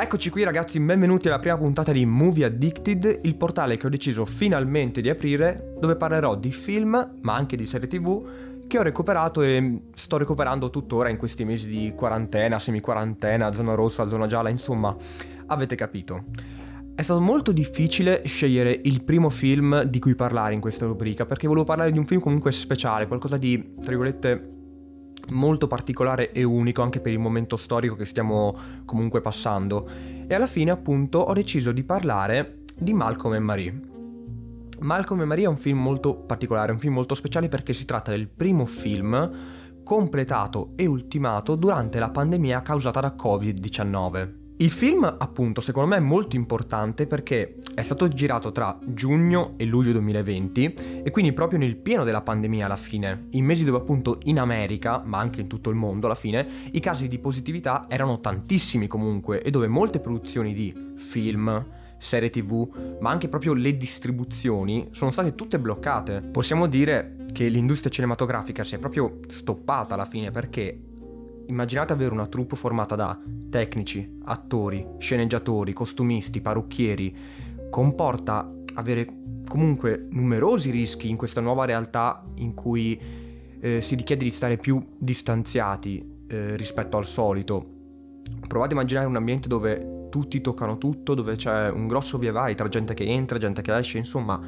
Eccoci qui ragazzi, benvenuti alla prima puntata di Movie Addicted, il portale che ho deciso finalmente di aprire, dove parlerò di film, ma anche di serie tv, che ho recuperato e sto recuperando tuttora in questi mesi di quarantena, semi-quarantena, zona rossa, zona gialla, insomma, avete capito. È stato molto difficile scegliere il primo film di cui parlare in questa rubrica, perché volevo parlare di un film comunque speciale, qualcosa di, tra virgolette, molto particolare e unico anche per il momento storico che stiamo comunque passando. E alla fine appunto ho deciso di parlare di Malcolm e Marie. Malcolm e Marie è un film molto particolare, un film molto speciale perché si tratta del primo film completato e ultimato durante la pandemia causata da Covid-19. Il film, appunto, secondo me è molto importante perché è stato girato tra giugno e luglio 2020 e quindi proprio nel pieno della pandemia alla fine, in mesi dove appunto in America, ma anche in tutto il mondo alla fine, i casi di positività erano tantissimi comunque e dove molte produzioni di film, serie tv, ma anche proprio le distribuzioni sono state tutte bloccate. Possiamo dire che l'industria cinematografica si è proprio stoppata alla fine perché Immaginate avere una troupe formata da tecnici, attori, sceneggiatori, costumisti, parrucchieri. Comporta avere comunque numerosi rischi in questa nuova realtà in cui eh, si richiede di stare più distanziati eh, rispetto al solito. Provate a immaginare un ambiente dove tutti toccano tutto, dove c'è un grosso via vai tra gente che entra, gente che esce, insomma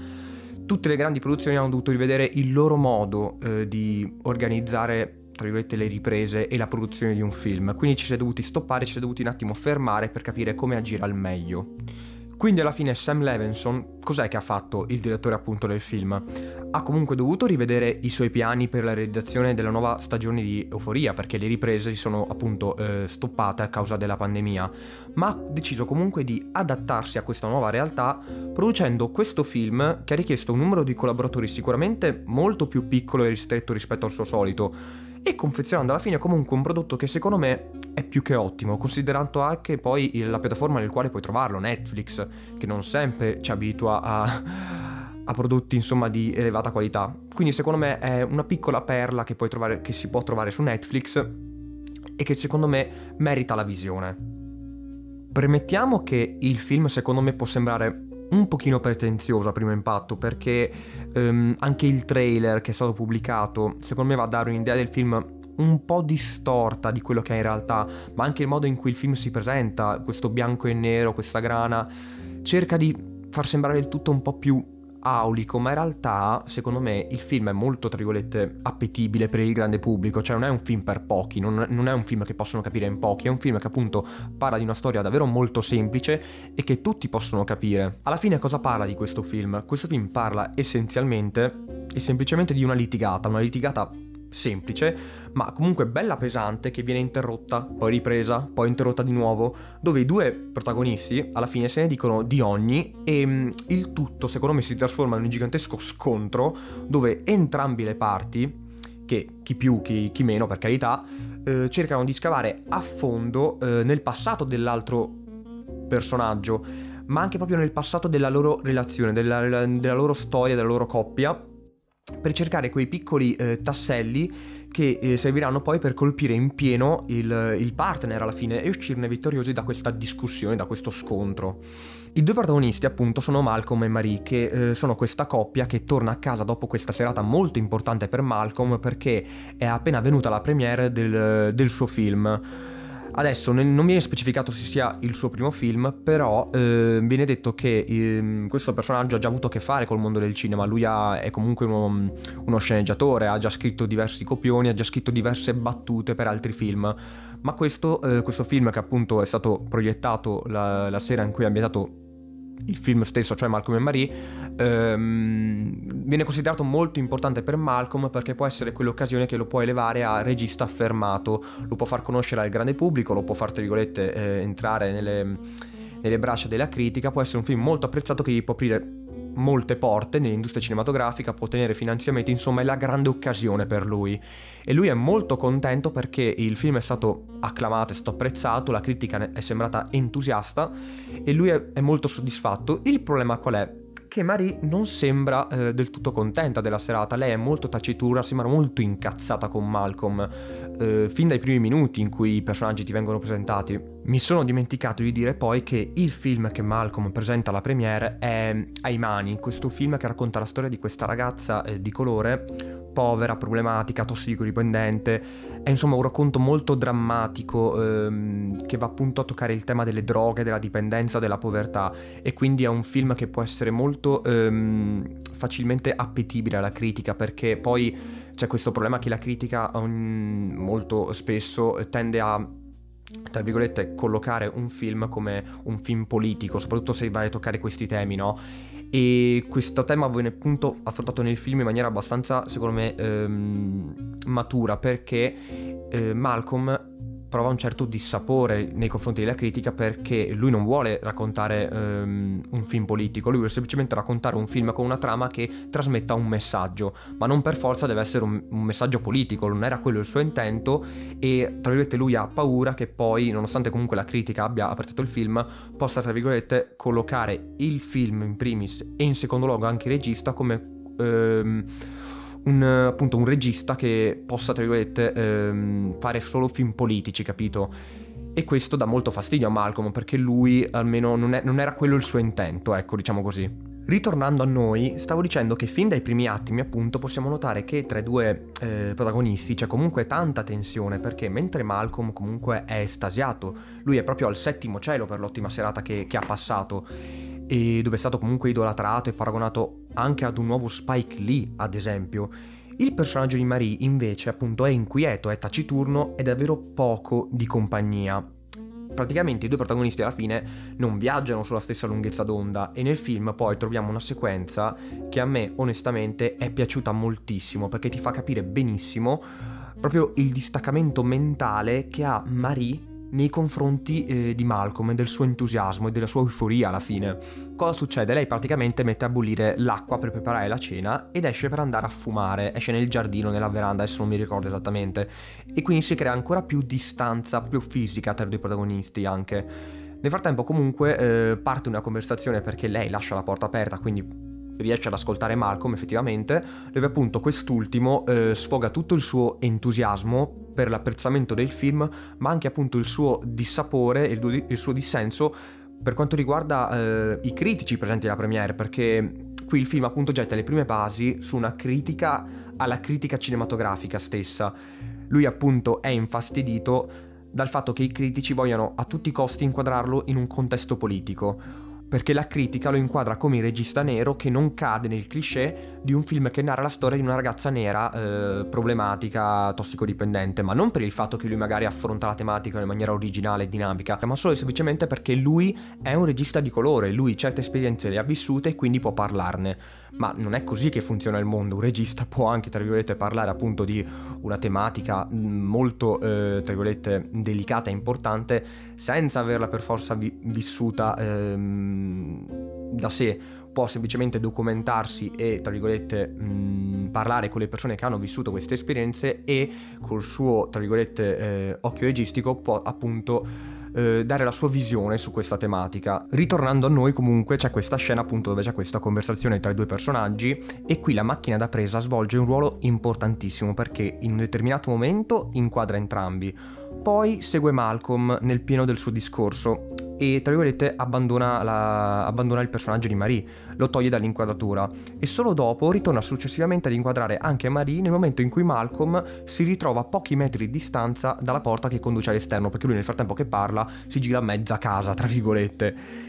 tutte le grandi produzioni hanno dovuto rivedere il loro modo eh, di organizzare tra virgolette, le riprese e la produzione di un film. Quindi ci si è dovuti stoppare, ci si è dovuti un attimo fermare per capire come agire al meglio. Quindi alla fine Sam Levinson, cos'è che ha fatto il direttore appunto del film? Ha comunque dovuto rivedere i suoi piani per la realizzazione della nuova stagione di Euforia, perché le riprese si sono appunto eh, stoppate a causa della pandemia, ma ha deciso comunque di adattarsi a questa nuova realtà producendo questo film che ha richiesto un numero di collaboratori sicuramente molto più piccolo e ristretto rispetto al suo solito e confezionando alla fine comunque un prodotto che secondo me è più che ottimo, considerando anche poi la piattaforma nel quale puoi trovarlo, Netflix, che non sempre ci abitua a, a prodotti insomma di elevata qualità. Quindi secondo me è una piccola perla che, trovare, che si può trovare su Netflix e che secondo me merita la visione. Premettiamo che il film secondo me può sembrare un pochino pretenzioso a primo impatto perché um, anche il trailer che è stato pubblicato secondo me va a dare un'idea del film un po' distorta di quello che è in realtà, ma anche il modo in cui il film si presenta, questo bianco e nero, questa grana, cerca di far sembrare il tutto un po' più aulico, ma in realtà, secondo me, il film è molto, tra virgolette, appetibile per il grande pubblico, cioè non è un film per pochi, non, non, è un film che possono capire in pochi, è un film che appunto parla di una storia davvero molto semplice e che tutti possono capire. Alla fine cosa parla di questo film? Questo film parla essenzialmente e semplicemente di una litigata, una litigata semplice, ma comunque bella pesante che viene interrotta, poi ripresa, poi interrotta di nuovo, dove i due protagonisti alla fine se ne dicono di ogni e mm, il tutto secondo me si trasforma in un gigantesco scontro dove entrambi le parti, che chi più, chi, chi meno per carità, eh, cercano di scavare a fondo eh, nel passato dell'altro personaggio, ma anche proprio nel passato della loro relazione, della, della loro storia, della loro coppia per cercare quei piccoli eh, tasselli che eh, serviranno poi per colpire in pieno il, il, partner alla fine e uscirne vittoriosi da questa discussione, da questo scontro. I due protagonisti appunto sono Malcolm e Marie, che eh, sono questa coppia che torna a casa dopo questa serata molto importante per Malcolm perché è appena avvenuta la premiere del, del suo film. Adesso non viene specificato se sia il suo primo film, però eh, viene detto che eh, questo personaggio ha già avuto a che fare col mondo del cinema, lui ha, è comunque uno, uno, sceneggiatore, ha già scritto diversi copioni, ha già scritto diverse battute per altri film, ma questo, eh, questo film che appunto è stato proiettato la, la sera in cui ha ambientato il film stesso, cioè Malcolm e Marie, ehm, viene considerato molto importante per Malcolm perché può essere quell'occasione che lo può elevare a regista affermato, lo può far conoscere al grande pubblico, lo può far, tra virgolette, eh, entrare nelle, nelle braccia della critica, può essere un film molto apprezzato che gli può aprire molte porte nell'industria cinematografica, può ottenere finanziamenti, insomma è la grande occasione per lui. E lui è molto contento perché il film è stato acclamato, è stato apprezzato, la critica è sembrata entusiasta e lui è, è molto soddisfatto. Il problema qual è? Che Marie non sembra eh, del tutto contenta della serata, lei è molto taciturna, sembra molto incazzata con Malcolm, eh, fin dai primi minuti in cui i personaggi ti vengono presentati. Mi sono dimenticato di dire poi che il film che Malcolm presenta alla premiere è Ai Mani, questo film che racconta la storia di questa ragazza eh, di colore, povera, problematica, tossicodipendente. È insomma un racconto molto drammatico ehm, che va appunto a toccare il tema delle droghe, della dipendenza, della povertà e quindi è un film che può essere molto ehm, facilmente appetibile alla critica perché poi c'è questo problema che la critica um, molto spesso tende a tra virgolette, collocare un film come un film politico, soprattutto se vai a toccare questi temi, no? E questo tema viene appunto affrontato nel film in maniera abbastanza, secondo me, ehm, matura, perché eh, Malcolm prova un certo dissapore nei confronti della critica perché lui non vuole raccontare um, un film politico, lui vuole semplicemente raccontare un film con una trama che trasmetta un messaggio, ma non per forza deve essere un, un messaggio politico, non era quello il suo intento e tra virgolette lui ha paura che poi, nonostante comunque la critica abbia apprezzato il film, possa tra virgolette collocare il film in primis e in secondo luogo anche il regista come... Um, un, appunto, un regista che possa, tra virgolette, ehm, fare solo film politici, capito? E questo dà molto fastidio a Malcolm perché lui almeno non, è, non era quello il suo intento, ecco, diciamo così. Ritornando a noi, stavo dicendo che fin dai primi attimi, appunto, possiamo notare che tra i due eh, protagonisti c'è comunque tanta tensione, perché mentre Malcolm comunque è estasiato, lui è proprio al settimo cielo per l'ottima serata che, che ha passato, e dove è stato comunque idolatrato e paragonato anche ad un nuovo Spike Lee, ad esempio. Il personaggio di Marie invece appunto è inquieto, è taciturno è davvero poco di compagnia. Praticamente i due protagonisti alla fine non viaggiano sulla stessa lunghezza d'onda e nel film poi troviamo una sequenza che a me onestamente è piaciuta moltissimo perché ti fa capire benissimo proprio il distaccamento mentale che ha Marie nei confronti eh, di Malcolm e del suo entusiasmo e della sua euforia alla fine. Cosa succede? Lei praticamente mette a bollire l'acqua per preparare la cena ed esce per andare a fumare, esce nel giardino, nella veranda, adesso non mi ricordo esattamente, e quindi si crea ancora più distanza proprio fisica tra i due protagonisti anche. Nel frattempo comunque eh, parte una conversazione perché lei lascia la porta aperta, quindi riesce ad ascoltare Malcolm effettivamente, dove appunto quest'ultimo eh, sfoga tutto il suo entusiasmo per l'apprezzamento del film, ma anche appunto il suo dissapore, il, il suo dissenso per quanto riguarda eh, i critici presenti alla premiere, perché qui il film appunto getta le prime basi su una critica alla critica cinematografica stessa. Lui appunto è infastidito dal fatto che i critici vogliano a tutti i costi inquadrarlo in un contesto politico perché la critica lo inquadra come il regista nero che non cade nel cliché di un film che narra la storia di una ragazza nera eh, problematica, tossicodipendente, ma non per il fatto che lui magari affronta la tematica in maniera originale e dinamica, ma solo e semplicemente perché lui è un regista di colore, lui certe esperienze le ha vissute e quindi può parlarne. Ma non è così che funziona il mondo, un regista può anche, tra virgolette, parlare appunto di una tematica mm, molto, eh, tra virgolette, delicata e importante senza averla per forza vi- vissuta. Ehm, da sé può semplicemente documentarsi e, tra virgolette, mh, parlare con le persone che hanno vissuto queste esperienze e col suo, tra virgolette, eh, occhio registico può appunto eh, dare la sua visione su questa tematica. Ritornando a noi comunque c'è questa scena appunto dove c'è questa conversazione tra i due personaggi e qui la macchina da presa svolge un ruolo importantissimo perché in un determinato momento inquadra entrambi, poi segue Malcolm nel pieno del suo discorso e tra virgolette abbandona, la, abbandona, il personaggio di Marie, lo toglie dall'inquadratura e solo dopo ritorna successivamente ad inquadrare anche Marie nel momento in cui Malcolm si ritrova a pochi metri di distanza dalla porta che conduce all'esterno perché lui nel frattempo che parla si gira mezza casa tra virgolette.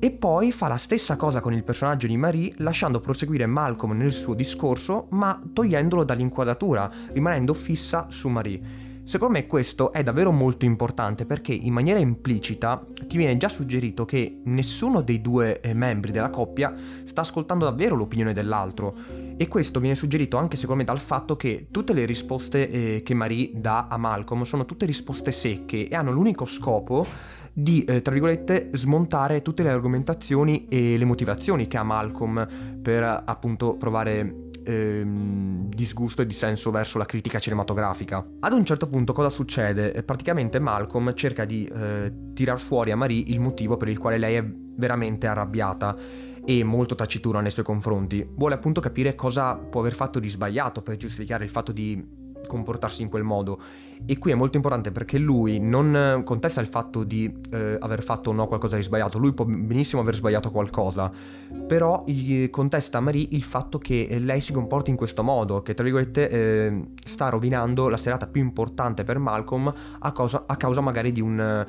E poi fa la stessa cosa con il personaggio di Marie, lasciando proseguire Malcolm nel suo discorso, ma togliendolo dall'inquadratura, rimanendo fissa su Marie. Secondo me questo è davvero molto importante perché in maniera implicita ti viene già suggerito che nessuno dei due eh, membri della coppia sta ascoltando davvero l'opinione dell'altro. E questo viene suggerito anche secondo me dal fatto che tutte le risposte eh, che Marie dà a Malcolm sono tutte risposte secche e hanno l'unico scopo di, eh, tra virgolette, smontare tutte le argomentazioni e le motivazioni che ha Malcolm per appunto provare ehm, disgusto e dissenso verso la critica cinematografica. Ad un certo punto cosa succede? Eh, praticamente Malcolm cerca di eh, tirar fuori a Marie il motivo per il quale lei è veramente arrabbiata e molto taciturna nei suoi confronti. Vuole appunto capire cosa può aver fatto di sbagliato per giustificare il fatto di comportarsi in quel modo. E qui è molto importante perché lui non contesta il fatto di eh, aver fatto o no qualcosa di sbagliato, lui può benissimo aver sbagliato qualcosa, però contesta a Marie il fatto che lei si comporti in questo modo, che tra virgolette eh, sta rovinando la serata più importante per Malcolm a causa, a causa magari di un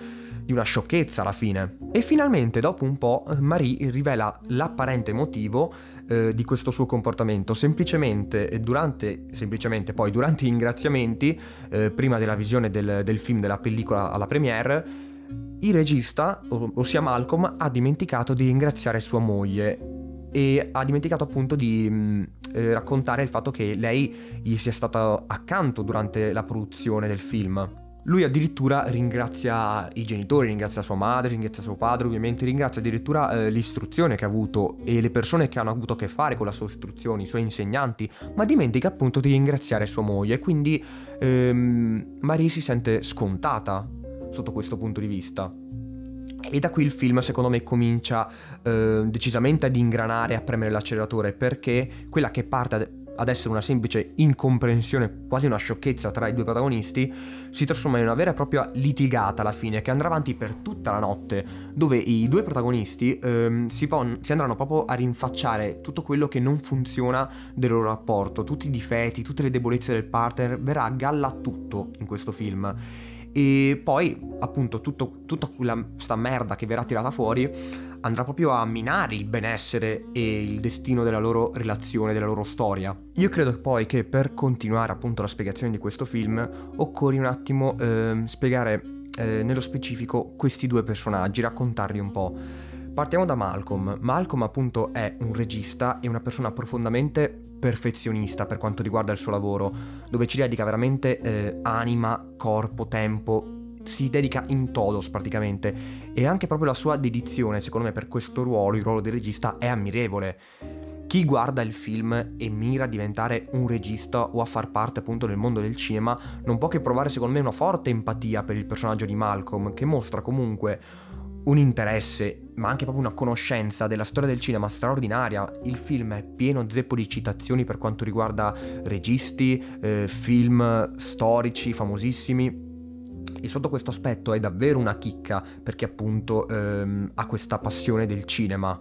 di una sciocchezza alla fine. E finalmente, dopo un po', Marie rivela l'apparente motivo eh, di questo suo comportamento. Semplicemente, durante, semplicemente poi durante i ringraziamenti, eh, prima della visione del, del film, della pellicola alla premiere, il regista, ossia Malcolm, ha dimenticato di ringraziare sua moglie e ha dimenticato appunto di mm, eh, raccontare il fatto che lei gli sia stata accanto durante la produzione del film. Lui addirittura ringrazia i genitori, ringrazia sua madre, ringrazia suo padre, ovviamente ringrazia addirittura eh, l'istruzione che ha avuto e le persone che hanno avuto a che fare con la sua istruzione, i suoi insegnanti, ma dimentica appunto di ringraziare sua moglie, quindi ehm, Marie si sente scontata sotto questo punto di vista. E da qui il film secondo me comincia eh, decisamente ad ingranare, a premere l'acceleratore, perché quella che parte ad essere una semplice incomprensione, quasi una sciocchezza tra i due protagonisti, si trasforma in una vera e propria litigata alla fine che andrà avanti per tutta la notte, dove i due protagonisti ehm, si, pon- si andranno proprio a rinfacciare tutto quello che non funziona del loro rapporto, tutti i difetti, tutte le debolezze del partner, verrà a galla tutto in questo film. E poi, appunto, tutto, tutta questa merda che verrà tirata fuori andrà proprio a minare il benessere e il destino della loro relazione, della loro storia. Io credo poi che per continuare appunto la spiegazione di questo film occorri un attimo eh, spiegare eh, nello specifico questi due personaggi, raccontarli un po'. Partiamo da Malcolm. Malcolm appunto è un regista e una persona profondamente perfezionista per quanto riguarda il suo lavoro, dove ci dedica veramente eh, anima, corpo, tempo, si dedica in todos praticamente e anche proprio la sua dedizione secondo me per questo ruolo, il ruolo del regista, è ammirevole. Chi guarda il film e mira a diventare un regista o a far parte appunto del mondo del cinema non può che provare secondo me una forte empatia per il personaggio di Malcolm che mostra comunque un interesse, ma anche proprio una conoscenza della storia del cinema straordinaria. Il film è pieno zeppo di citazioni per quanto riguarda registi, eh, film storici famosissimi e sotto questo aspetto è davvero una chicca perché appunto ehm, ha questa passione del cinema.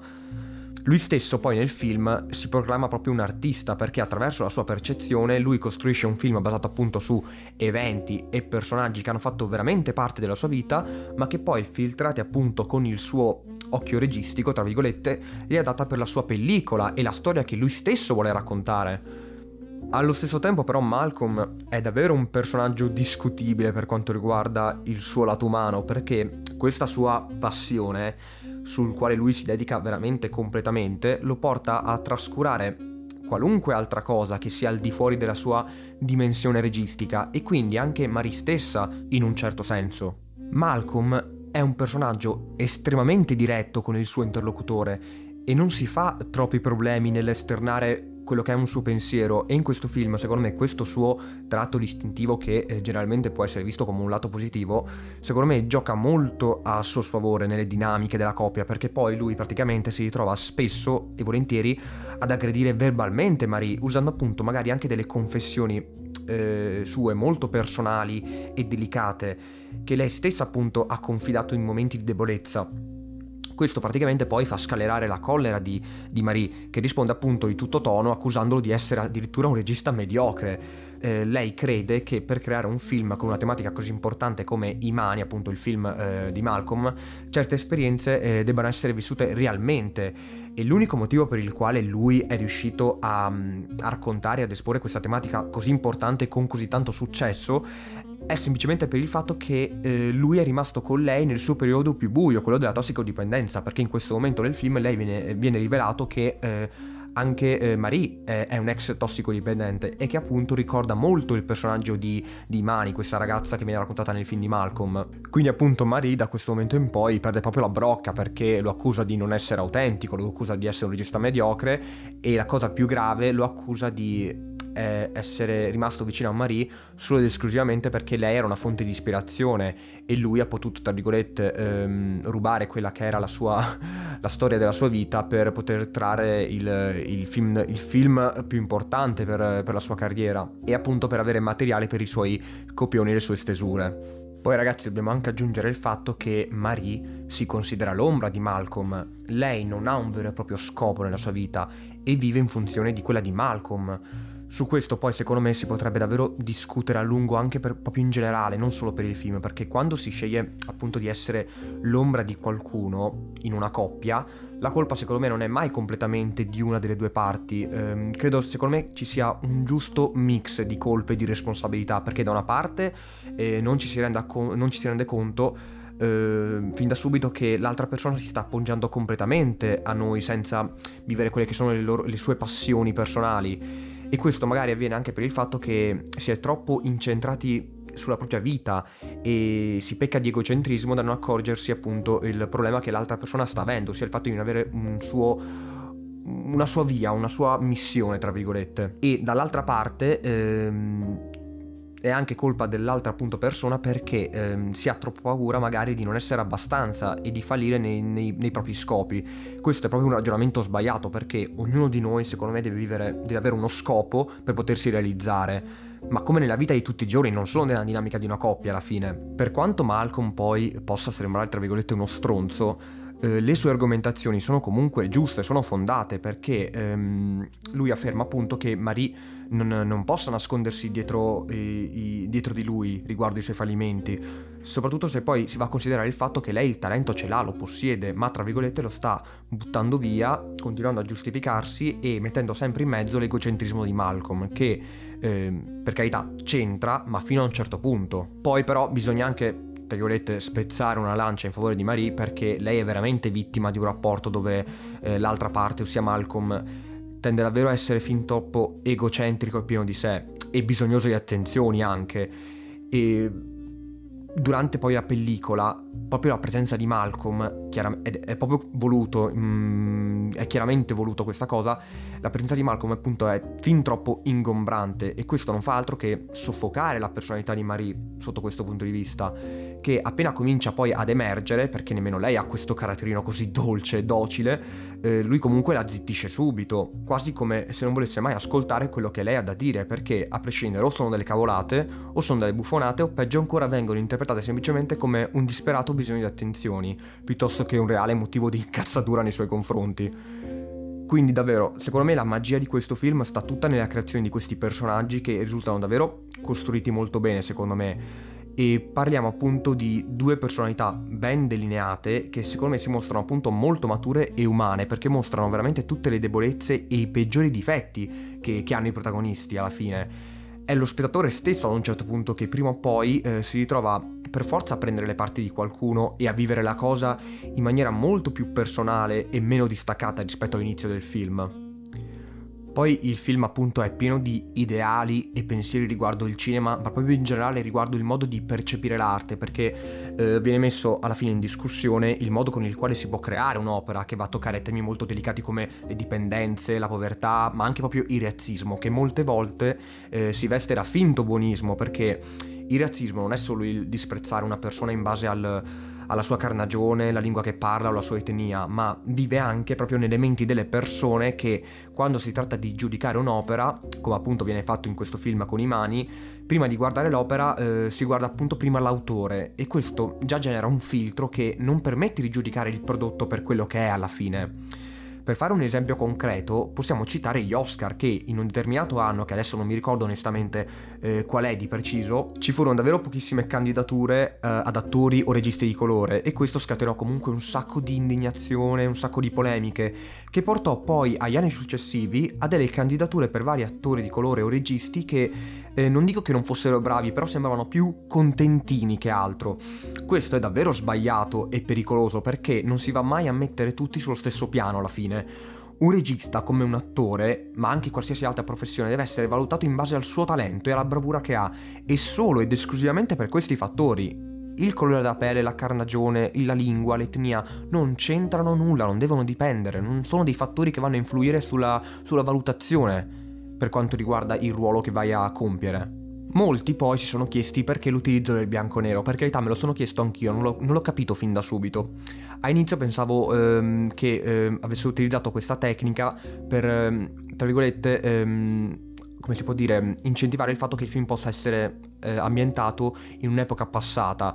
Lui stesso poi nel film si proclama proprio un artista perché attraverso la sua percezione lui costruisce un film basato appunto su eventi e personaggi che hanno fatto veramente parte della sua vita, ma che poi filtrati appunto con il suo occhio registico, tra virgolette, li ha data per la sua pellicola e la storia che lui stesso vuole raccontare. Allo stesso tempo però Malcolm è davvero un personaggio discutibile per quanto riguarda il suo lato umano, perché questa sua passione, sul quale lui si dedica veramente completamente, lo porta a trascurare qualunque altra cosa che sia al di fuori della sua dimensione registica e quindi anche Marie stessa in un certo senso. Malcolm è un personaggio estremamente diretto con il suo interlocutore e non si fa troppi problemi nell'esternare quello che è un suo pensiero. E in questo film secondo me questo suo tratto distintivo che eh, generalmente può essere visto come un lato positivo secondo me gioca molto a suo sfavore nelle dinamiche della coppia perché poi lui praticamente si ritrova spesso e volentieri ad aggredire verbalmente Marie usando appunto magari anche delle confessioni eh, sue molto personali e delicate che lei stessa appunto ha confidato in momenti di debolezza questo praticamente poi fa scalerare la collera di, di Marie, che risponde appunto di tutto tono accusandolo di essere addirittura un regista mediocre. Eh, lei crede che per creare un film con una tematica così importante come I Mani, appunto il film eh, di Malcolm, certe esperienze eh, debbano essere vissute realmente e l'unico motivo per il quale lui è riuscito a, a raccontare e ad esporre questa tematica così importante con così tanto successo è semplicemente per il fatto che eh, lui è rimasto con lei nel suo periodo più buio, quello della tossicodipendenza, perché in questo momento nel film lei viene, viene rivelato che eh, anche eh, Marie è, è, un ex tossicodipendente e che appunto ricorda molto il personaggio di, di Mani, questa ragazza che viene raccontata nel film di Malcolm. Quindi appunto Marie da questo momento in poi perde proprio la brocca perché lo accusa di non essere autentico, lo accusa di essere un regista mediocre e la cosa più grave lo accusa di è essere rimasto vicino a Marie solo ed esclusivamente perché lei era una fonte di ispirazione e lui ha potuto, tra virgolette, ehm, rubare quella che era la sua la storia della sua vita per poter trarre il, il, film, il film, più importante per, per la sua carriera e appunto per avere materiale per i suoi copioni e le sue stesure. Poi ragazzi dobbiamo anche aggiungere il fatto che Marie si considera l'ombra di Malcolm. Lei non ha un vero e proprio scopo nella sua vita e vive in funzione di quella di Malcolm. Su questo poi secondo me si potrebbe davvero discutere a lungo anche per, proprio in generale, non solo per il film, perché quando si sceglie appunto di essere l'ombra di qualcuno in una coppia, la colpa secondo me non è mai completamente di una delle due parti. Ehm, credo secondo me ci sia un giusto mix di colpe e di responsabilità, perché da una parte eh, non, ci co- non ci si rende conto Uh, fin da subito che l'altra persona si sta appoggiando completamente a noi senza vivere quelle che sono le, loro, le sue passioni personali e questo magari avviene anche per il fatto che si è troppo incentrati sulla propria vita e si pecca di egocentrismo da non accorgersi appunto il problema che l'altra persona sta avendo, ossia il fatto di non avere un suo una sua via, una sua missione, tra virgolette. E dall'altra parte ehm, è anche colpa dell'altra appunto persona perché ehm, si ha troppa paura magari di non essere abbastanza e di fallire nei, nei, nei, propri scopi. Questo è proprio un ragionamento sbagliato perché ognuno di noi secondo me deve, vivere, deve avere uno scopo per potersi realizzare. Ma come nella vita di tutti i giorni, non solo nella dinamica di una coppia alla fine. Per quanto Malcolm poi possa sembrare tra virgolette uno stronzo, eh, le sue argomentazioni sono comunque giuste, sono fondate perché ehm, lui afferma appunto che Marie non, non possa nascondersi dietro, eh, i, dietro, di lui riguardo i suoi fallimenti, soprattutto se poi si va a considerare il fatto che lei il talento ce l'ha, lo possiede, ma tra virgolette lo sta buttando via, continuando a giustificarsi e mettendo sempre in mezzo l'egocentrismo di Malcolm, che eh, per carità c'entra, ma fino a un certo punto. Poi però bisogna anche tra virgolette, spezzare una lancia in favore di Marie perché lei è veramente vittima di un rapporto dove eh, l'altra parte, ossia Malcolm, tende davvero a essere fin troppo egocentrico e pieno di sé e bisognoso di attenzioni anche. E durante poi la pellicola, proprio la presenza di Malcolm, è, è, proprio voluto, mm, è chiaramente voluto questa cosa, la presenza di Malcolm appunto è fin troppo ingombrante e questo non fa altro che soffocare la personalità di Marie sotto questo punto di vista, che appena comincia poi ad emergere, perché nemmeno lei ha questo caratterino così dolce e docile, eh, lui comunque la zittisce subito, quasi come se non volesse mai ascoltare quello che lei ha da dire, perché a prescindere o sono delle cavolate, o sono delle buffonate, o peggio ancora vengono interpretate semplicemente come un disperato bisogno di attenzioni, piuttosto che un reale motivo di incazzatura nei suoi confronti. Quindi davvero, secondo me la magia di questo film sta tutta nella creazione di questi personaggi che risultano davvero costruiti molto bene, secondo me. E parliamo appunto di due personalità ben delineate che secondo me si mostrano appunto molto mature e umane perché mostrano veramente tutte le debolezze e i peggiori difetti che, che hanno i protagonisti alla fine è lo spettatore stesso ad un certo punto che prima o poi eh, si ritrova per forza a prendere le parti di qualcuno e a vivere la cosa in maniera molto più personale e meno distaccata rispetto all'inizio del film. Poi il film appunto è pieno di ideali e pensieri riguardo il cinema, ma proprio in generale riguardo il modo di percepire l'arte, perché eh, viene messo alla fine in discussione il modo con il quale si può creare un'opera che va a toccare temi molto delicati come le dipendenze, la povertà, ma anche proprio il razzismo, che molte volte eh, si veste da finto buonismo, perché il razzismo non è solo il disprezzare una persona in base al alla sua carnagione, la lingua che parla o la sua etnia, ma vive anche proprio nelle menti delle persone che quando si tratta di giudicare un'opera, come appunto viene fatto in questo film con i mani, prima di guardare l'opera eh, si guarda appunto prima l'autore e questo già genera un filtro che non permette di giudicare il prodotto per quello che è alla fine. Per fare un esempio concreto, possiamo citare gli Oscar che in un determinato anno, che adesso non mi ricordo onestamente eh, qual è di preciso, ci furono davvero pochissime candidature eh, ad attori o registi di colore e questo scatenò comunque un sacco di indignazione, un sacco di polemiche, che portò poi agli anni successivi a delle candidature per vari attori di colore o registi che eh, non dico che non fossero bravi, però sembravano più contentini che altro. Questo è davvero sbagliato e pericoloso perché non si va mai a mettere tutti sullo stesso piano alla fine. Un regista come un attore, ma anche qualsiasi altra professione, deve essere valutato in base al suo talento e alla bravura che ha, e solo ed esclusivamente per questi fattori. Il colore della pelle, la carnagione, la lingua, l'etnia non c'entrano nulla, non devono dipendere, non sono dei fattori che vanno a influire sulla, sulla valutazione. Per quanto riguarda il ruolo che vai a compiere. Molti poi si sono chiesti perché l'utilizzo del bianco-nero, per carità me lo sono chiesto anch'io, non l'ho, non l'ho capito fin da subito. A inizio pensavo ehm, che ehm, avesse utilizzato questa tecnica per, ehm, tra virgolette, ehm, come si può dire, incentivare il fatto che il film possa essere eh, ambientato in un'epoca passata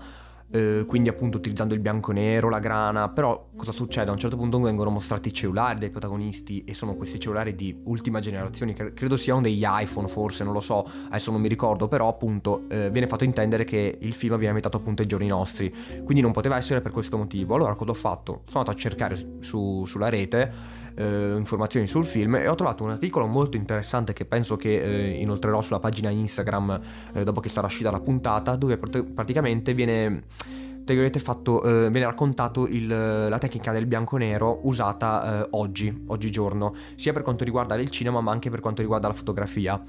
eh, quindi appunto utilizzando il bianco e nero, la grana, però cosa succede? A un certo punto vengono mostrati i cellulari dei protagonisti e sono questi cellulari di ultima generazione, credo siano degli iPhone forse, non lo so, adesso non mi ricordo, però appunto eh, viene fatto intendere che il film viene ambientato appunto ai giorni nostri, quindi non poteva essere per questo motivo. Allora cosa ho fatto? Sono andato a cercare su, sulla rete eh, informazioni sul film e ho trovato un articolo molto interessante che penso che eh, inoltrerò sulla pagina Instagram eh, dopo che sarà uscita la puntata dove pr- praticamente viene fatto, eh, viene raccontato il, la tecnica del bianco-nero usata eh, oggi, oggigiorno, sia per quanto riguarda il cinema ma anche per quanto riguarda la fotografia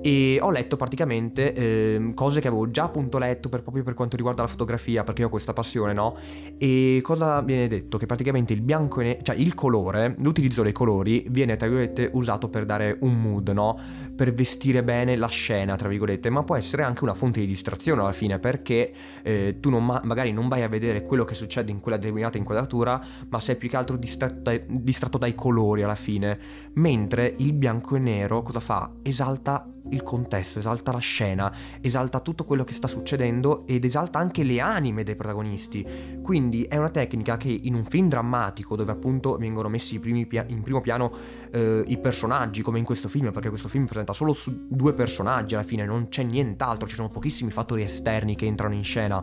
e ho letto praticamente eh, cose che avevo già appunto letto per, proprio per quanto riguarda la fotografia perché io ho questa passione no? E cosa viene detto? Che praticamente il bianco e nero cioè il colore l'utilizzo dei colori viene tra virgolette usato per dare un mood no? Per vestire bene la scena tra virgolette ma può essere anche una fonte di distrazione alla fine perché eh, tu non ma- magari non vai a vedere quello che succede in quella determinata inquadratura ma sei più che altro distratto distratto dai colori alla fine. Mentre il bianco e nero cosa fa? Esalta il contesto, esalta la scena, esalta tutto quello che sta succedendo ed esalta anche le anime dei protagonisti. Quindi è una tecnica che in un film drammatico dove appunto vengono messi pia- in primo piano eh, i personaggi come in questo film, perché questo film presenta solo due personaggi alla fine, non c'è nient'altro, ci sono pochissimi fattori esterni che entrano in scena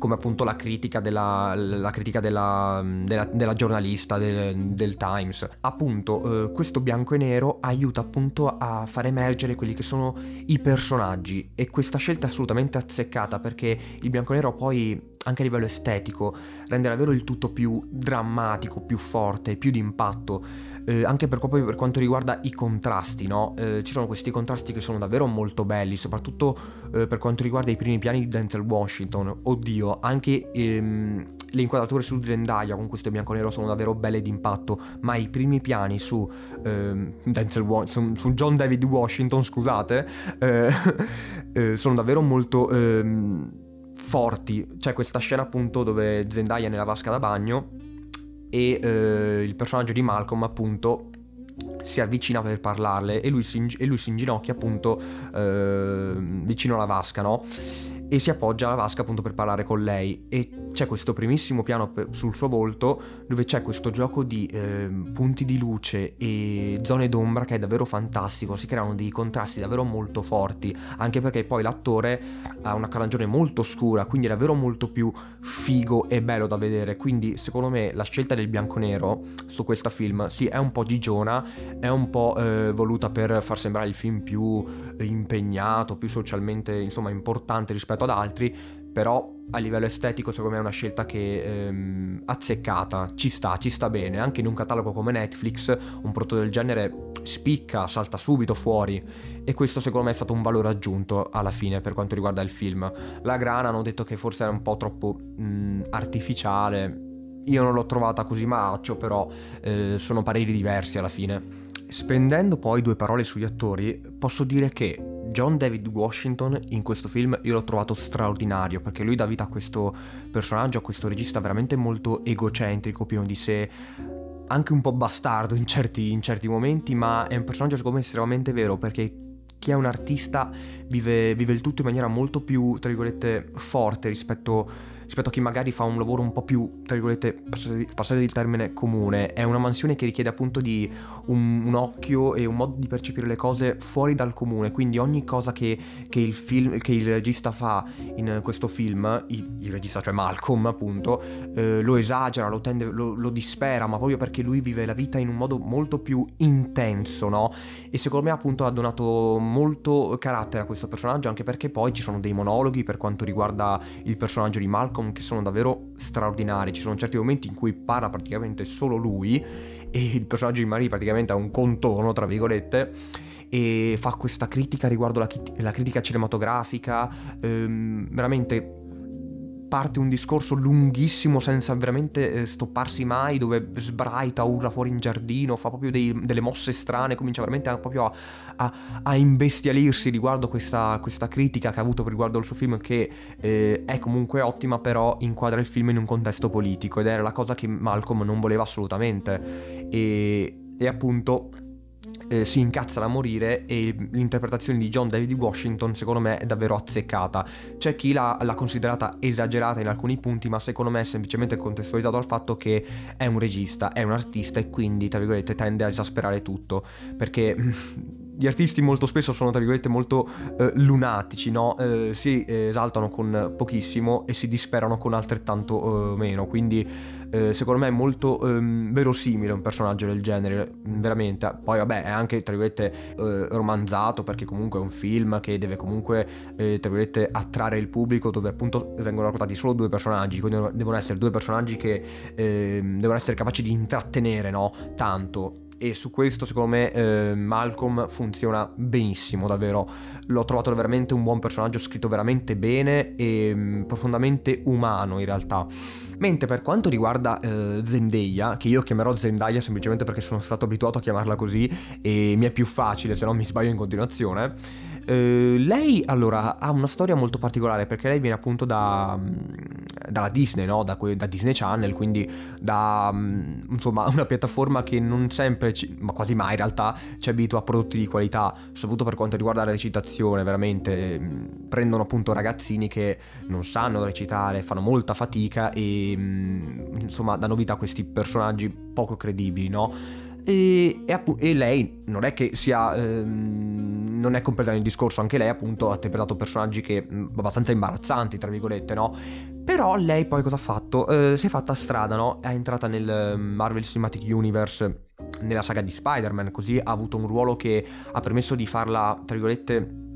come appunto la critica della, la critica della, della, della giornalista del, del, Times. Appunto, eh, questo bianco e nero aiuta appunto a far emergere quelli che sono i personaggi e questa scelta è assolutamente azzeccata perché il bianco e nero poi anche a livello estetico, rende davvero il tutto più drammatico, più forte, più d'impatto, eh, anche per, proprio per quanto riguarda i contrasti, no? Eh, ci sono questi contrasti che sono davvero molto belli, soprattutto eh, per quanto riguarda i primi piani di Denzel Washington. Oddio, anche ehm, le inquadrature su Zendaya con questo bianco-nero sono davvero belle d'impatto, ma i primi piani su ehm, Denzel Washington, su John David Washington, scusate, eh, eh, sono davvero molto ehm, forti. C'è questa scena appunto dove Zendaya è nella vasca da bagno e eh, il personaggio di Malcolm appunto si avvicina per parlarle e lui si, e lui si inginocchia appunto eh, vicino alla vasca, no? E si appoggia alla vasca appunto per parlare con lei. E c'è questo primissimo piano sul suo volto dove c'è questo gioco di eh, punti di luce e zone d'ombra che è davvero fantastico, si creano dei contrasti davvero molto forti, anche perché poi l'attore ha una carnagione molto scura, quindi è davvero molto più figo e bello da vedere, quindi secondo me la scelta del bianco-nero su questo film sì è un po' gigiona, è un po' eh, voluta per far sembrare il film più eh, impegnato, più socialmente insomma importante rispetto rispetto ad altri, però a livello estetico secondo me è una scelta che ehm, azzeccata, ci sta, ci sta bene, anche in un catalogo come Netflix un prodotto del genere spicca, salta subito fuori e questo secondo me è stato un valore aggiunto alla fine per quanto riguarda il film. La grana hanno detto che forse era un po' troppo mh, artificiale, io non l'ho trovata così maccio, però eh, sono pareri diversi alla fine. Spendendo poi due parole sugli attori, posso dire che John David Washington in questo film io l'ho trovato straordinario perché lui dà vita a questo personaggio, a questo regista veramente molto egocentrico, pieno di sé, anche un po' bastardo in certi, in certi momenti, ma è un personaggio secondo me estremamente vero perché chi è un artista vive, vive il tutto in maniera molto più, tra virgolette, forte rispetto a rispetto a chi magari fa un lavoro un po' più, tra virgolette, passate il termine comune. È una mansione che richiede appunto di un, un, occhio e un modo di percepire le cose fuori dal comune, quindi ogni cosa che, che, il, film, che il regista fa in questo film, il, il regista, cioè Malcolm appunto, eh, lo esagera, lo, tende, lo, lo dispera, ma proprio perché lui vive la vita in un modo molto più intenso, no? E secondo me appunto ha donato molto carattere a questo personaggio, anche perché poi ci sono dei monologhi per quanto riguarda il personaggio di Malcolm Malcolm che sono davvero straordinari. Ci sono certi momenti in cui parla praticamente solo lui e il personaggio di Marie praticamente ha un contorno, tra virgolette e fa questa critica riguardo la, la critica cinematografica, ehm, veramente parte un discorso lunghissimo senza veramente eh, stopparsi mai, dove sbraita, urla fuori in giardino, fa proprio dei, delle mosse strane, comincia veramente a, proprio a, a, a imbestialirsi riguardo questa, questa, critica che ha avuto riguardo al suo film, che eh, è comunque ottima, però inquadra il film in un contesto politico ed era la cosa che Malcolm non voleva assolutamente. E, e appunto eh, si incazza da morire e l'interpretazione di John David Washington secondo me è davvero azzeccata. C'è chi l'ha, l'ha, considerata esagerata in alcuni punti, ma secondo me è semplicemente contestualizzato al fatto che è un regista, è un artista e quindi, tra virgolette, tende a esasperare tutto. Perché gli artisti molto spesso sono, tra virgolette, molto eh, lunatici, no? Eh, si esaltano con pochissimo e si disperano con altrettanto eh, meno. Quindi, eh, secondo me, è molto ehm, verosimile un personaggio del genere, veramente. Poi, vabbè, è anche, tra virgolette, eh, romanzato perché comunque è un film che deve comunque, eh, tra virgolette, attrarre il pubblico dove appunto vengono raccontati solo due personaggi. Quindi devono essere due personaggi che ehm, devono essere capaci di intrattenere, no? Tanto e su questo secondo me eh, Malcolm funziona benissimo davvero. L'ho trovato veramente un buon personaggio scritto veramente bene e mh, mm, profondamente umano in realtà. Mentre per quanto riguarda eh, Zendaya che io chiamerò Zendaya semplicemente perché sono stato abituato a chiamarla così e mi è più facile se no mi sbaglio in continuazione eh, lei allora ha una storia molto particolare perché lei viene appunto da, mm, dalla Disney, no? da, da, Disney Channel, quindi da mm, insomma una piattaforma che non sempre, ci, ma quasi mai in realtà, ci abitua a prodotti di qualità, soprattutto per quanto riguarda la recitazione, veramente mm, prendono appunto ragazzini che non sanno recitare, fanno molta fatica e insomma danno vita a questi personaggi poco credibili, no? E, e, appu- e, lei non è che sia. Ehm, non è compresa nel discorso, anche lei appunto ha interpretato personaggi che mm, abbastanza imbarazzanti, tra virgolette, no? Però lei poi cosa ha fatto? Eh, si è fatta strada, no? È entrata nel mm, Marvel Cinematic Universe nella saga di Spider-Man, così ha avuto un ruolo che ha permesso di farla, tra virgolette,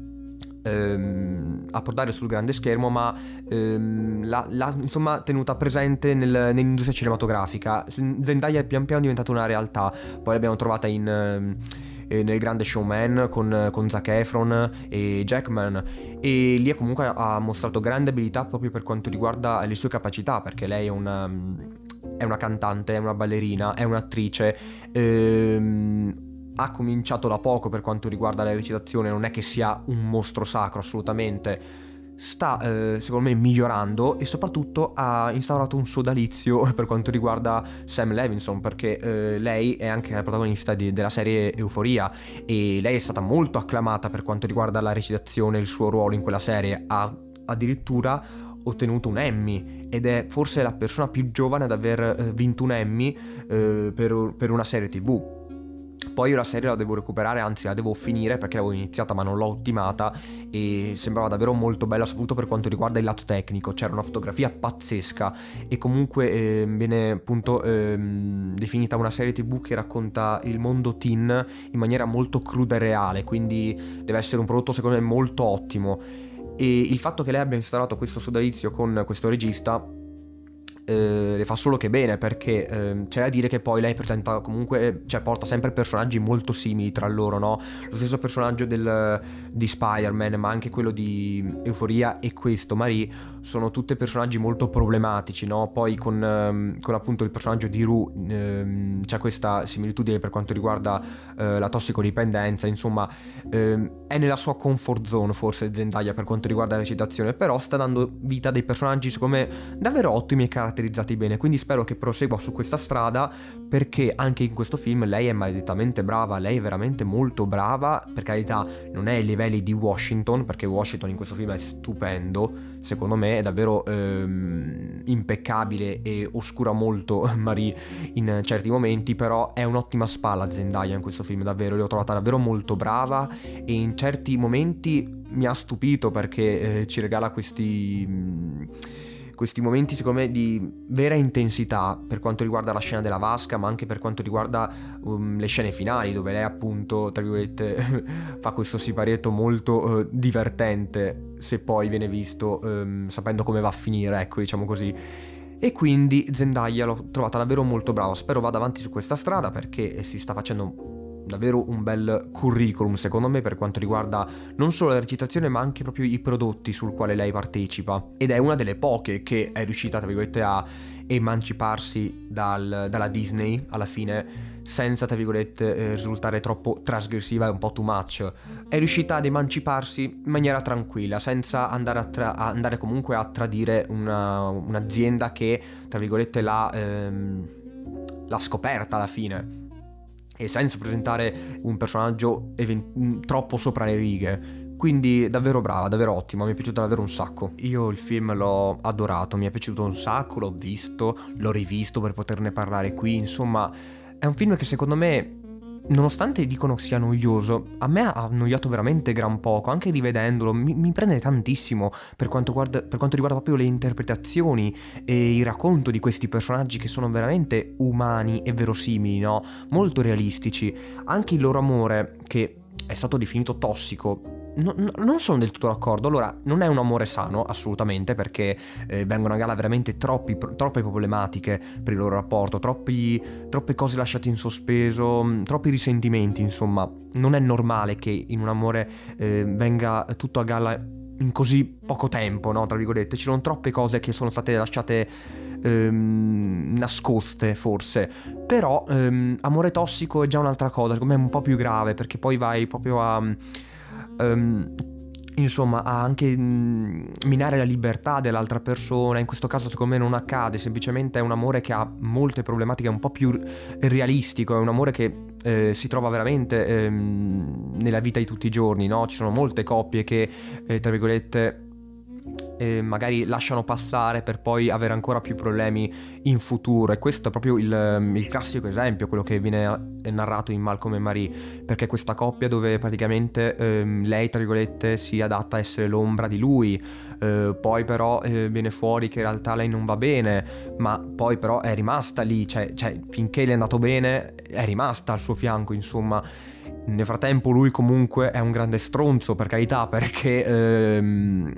ehm, approdare sul grande schermo, ma ehm, l'ha, l'ha, insomma tenuta presente nel, nell'industria cinematografica. Zendaya è pian piano diventata una realtà, poi l'abbiamo trovata in... Ehm, eh, nel grande showman con, con Zac Efron e Jackman. E lì comunque ha mostrato grande abilità proprio per quanto riguarda le sue capacità perché lei è una, è una cantante, è una ballerina, è un'attrice. Ehm, ha cominciato da poco per quanto riguarda la recitazione, non è che sia un mostro sacro assolutamente. Sta eh, secondo me migliorando e soprattutto ha instaurato un sodalizio per quanto riguarda Sam Levinson perché eh, lei è anche la protagonista di, della serie Euforia e lei è stata molto acclamata per quanto riguarda la recitazione e il suo ruolo in quella serie. Ha addirittura ottenuto un Emmy ed è forse la persona più giovane ad aver eh, vinto un Emmy eh, per, per una serie tv poi io la serie la devo recuperare, anzi la devo finire perché l'avevo iniziata ma non l'ho ottimata e sembrava davvero molto bella soprattutto per quanto riguarda il lato tecnico, c'era una fotografia pazzesca e comunque eh, viene appunto eh, definita una serie tv che racconta il mondo teen in maniera molto cruda e reale, quindi deve essere un prodotto secondo me molto ottimo. E il fatto che lei abbia instaurato questo sodalizio con questo regista eh, le fa solo che bene perché eh, c'è da dire che poi lei presenta comunque, cioè porta sempre personaggi molto simili tra loro, no? Lo stesso personaggio del, di Spider-Man, ma anche quello di Euforia e questo, Marie, sono tutti personaggi molto problematici, no? Poi con, ehm, con appunto il personaggio di Ru ehm, c'è questa similitudine per quanto riguarda eh, la tossicodipendenza, insomma ehm, è nella sua comfort zone forse Zendaya per quanto riguarda la recitazione, però sta dando vita a dei personaggi secondo me davvero ottimi e caratteristici caratterizzati bene, quindi spero che prosegua su questa strada perché anche in questo film lei è maledettamente brava, lei è veramente molto brava, per carità non è ai livelli di Washington, perché Washington in questo film è stupendo, secondo me è davvero ehm, impeccabile e oscura molto Marie in certi momenti, però è un'ottima spalla Zendaya in questo film, davvero, l'ho trovata davvero molto brava e in certi momenti mi ha stupito perché eh, ci regala questi... Mh, questi momenti secondo me di vera intensità per quanto riguarda la scena della vasca ma anche per quanto riguarda um, le scene finali dove lei appunto tra virgolette fa questo siparietto molto uh, divertente se poi viene visto um, sapendo come va a finire ecco diciamo così. E quindi Zendaya l'ho trovata davvero molto brava. Spero vada avanti su questa strada perché si sta facendo davvero un bel curriculum secondo me per quanto riguarda non solo la recitazione ma anche proprio i prodotti sul quale lei partecipa. Ed è una delle poche che è riuscita tra virgolette a emanciparsi dal, dalla Disney alla fine senza tra virgolette eh, risultare troppo trasgressiva e un po' too much. È riuscita ad emanciparsi in maniera tranquilla senza andare, tra- andare comunque a tradire una, un'azienda che tra virgolette l'ha, ehm, l'ha scoperta alla fine e senza presentare un personaggio even- troppo sopra le righe. Quindi davvero brava, davvero ottima, mi è piaciuta davvero un sacco. Io il film l'ho adorato, mi è piaciuto un sacco, l'ho visto, l'ho rivisto per poterne parlare qui, insomma è un film che secondo me nonostante dicono sia noioso, a me ha annoiato veramente gran poco, anche rivedendolo, mi, mi prende tantissimo per quanto, guarda, per quanto, riguarda proprio le interpretazioni e il racconto di questi personaggi che sono veramente umani e verosimili, no? Molto realistici. Anche il loro amore, che è stato definito tossico, no, no, non sono del tutto d'accordo. Allora, non è un amore sano, assolutamente, perché eh, vengono a galla veramente troppi, troppe problematiche per il loro rapporto, troppi, troppe cose lasciate in sospeso, mm, troppi risentimenti, insomma. Non è normale che in un amore eh, venga tutto a galla in così poco tempo, no? Tra virgolette. Ci sono troppe cose che sono state lasciate ehm, nascoste, forse. Però ehm, amore tossico è già un'altra cosa, secondo me è un po' più grave, perché poi vai proprio a um, insomma a anche mm, minare la libertà dell'altra persona, in questo caso secondo me non accade, semplicemente è un amore che ha molte problematiche, è un po' più realistico, è un amore che eh, si trova veramente ehm, nella vita di tutti i giorni, no? Ci sono molte coppie che, eh, tra virgolette, e magari lasciano passare per poi avere ancora più problemi in futuro e questo è proprio il, ehm, il, classico esempio, quello che viene narrato in Malcolm e Marie, perché questa coppia dove praticamente ehm, lei tra virgolette si adatta a essere l'ombra di lui, eh, poi però eh, viene fuori che in realtà lei non va bene, ma poi però è rimasta lì, cioè, cioè finché le è andato bene è rimasta al suo fianco, insomma. Nel frattempo lui comunque è un grande stronzo per carità perché ehm,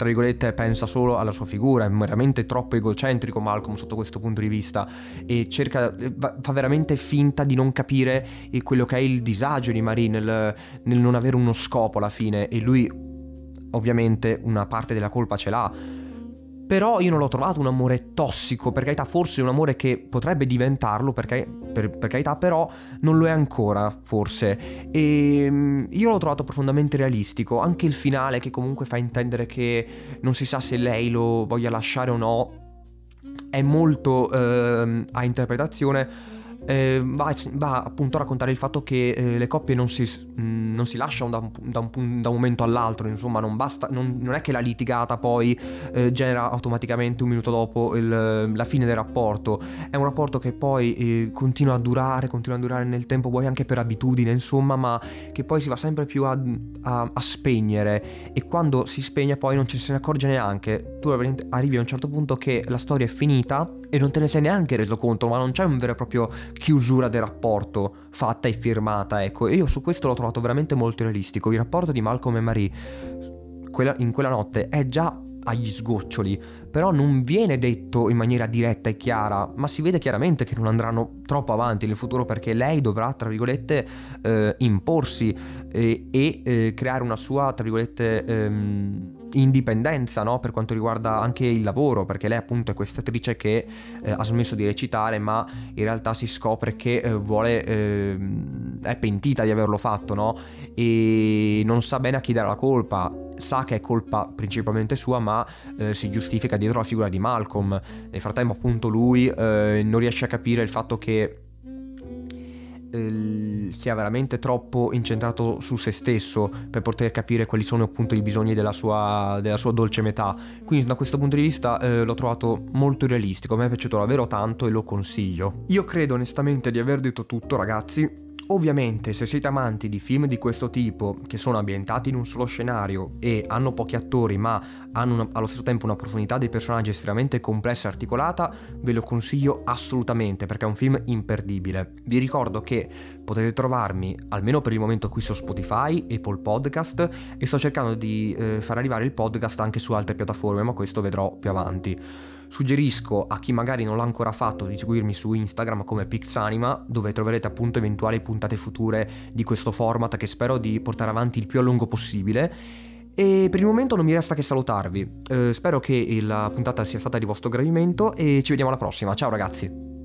tra virgolette, pensa solo alla sua figura, è veramente troppo egocentrico Malcolm sotto questo punto di vista e cerca, fa veramente finta di non capire quello che è il disagio di Marie nel, nel non avere uno scopo alla fine e lui ovviamente una parte della colpa ce l'ha però io non l'ho trovato un amore tossico, per carità, forse un amore che potrebbe diventarlo, perché, per, per carità, però non lo è ancora, forse. E ehm, io l'ho trovato profondamente realistico, anche il finale che comunque fa intendere che non si sa se lei lo voglia lasciare o no, è molto eh, a interpretazione eh, va, va, appunto a raccontare il fatto che eh, le coppie non si, mh, mm, non si lasciano da un, da, un, da un, momento all'altro, insomma non, basta, non, non è che la litigata poi eh, genera automaticamente un minuto dopo il, la fine del rapporto, è un rapporto che poi eh, continua a durare, continua a durare nel tempo, poi anche per abitudine, insomma, ma che poi si va sempre più a, a, a spegnere. E quando si spegne poi non ci se ne accorge neanche, tu arrivi a un certo punto che la storia è finita e non te ne sei neanche reso conto, ma non c'è un vero e proprio chiusura del rapporto fatta e firmata, ecco. E io su questo l'ho trovato veramente molto realistico. Il rapporto di Malcolm e Marie quella, in quella notte è già agli sgoccioli, però non viene detto in maniera diretta e chiara, ma si vede chiaramente che non andranno troppo avanti nel futuro perché lei dovrà, tra virgolette, eh, imporsi eh, e eh, creare una sua, tra virgolette, ehm, indipendenza no? per quanto riguarda anche il lavoro, perché lei appunto è questa attrice che eh, ha smesso di recitare, ma in realtà si scopre che eh, vuole, eh, è pentita di averlo fatto, no? E non sa bene a chi dare la colpa, sa che è colpa principalmente sua, ma eh, si giustifica dietro la figura di Malcolm. Nel frattempo appunto lui eh, non riesce a capire il fatto che sia veramente troppo incentrato su se stesso per poter capire quali sono appunto i bisogni della sua, della sua dolce metà. Quindi da questo punto di vista eh, l'ho trovato molto realistico, me è piaciuto davvero tanto e lo consiglio. Io credo onestamente di aver detto tutto ragazzi, Ovviamente, se siete amanti di film di questo tipo, che sono ambientati in un solo scenario e hanno pochi attori, ma hanno una, allo stesso tempo una profondità dei personaggi estremamente complessa e articolata, ve lo consiglio assolutamente perché è un film imperdibile. Vi ricordo che potete trovarmi, almeno per il momento, qui su Spotify, Apple Podcast e sto cercando di eh, far arrivare il podcast anche su altre piattaforme, ma questo vedrò più avanti. Suggerisco a chi magari non l'ha ancora fatto di seguirmi su Instagram come Pixanima, dove troverete appunto eventuali puntate future di questo format che spero di portare avanti il più a lungo possibile. E per il momento non mi resta che salutarvi. Eh, spero che la puntata sia stata di vostro gradimento e ci vediamo alla prossima. Ciao ragazzi!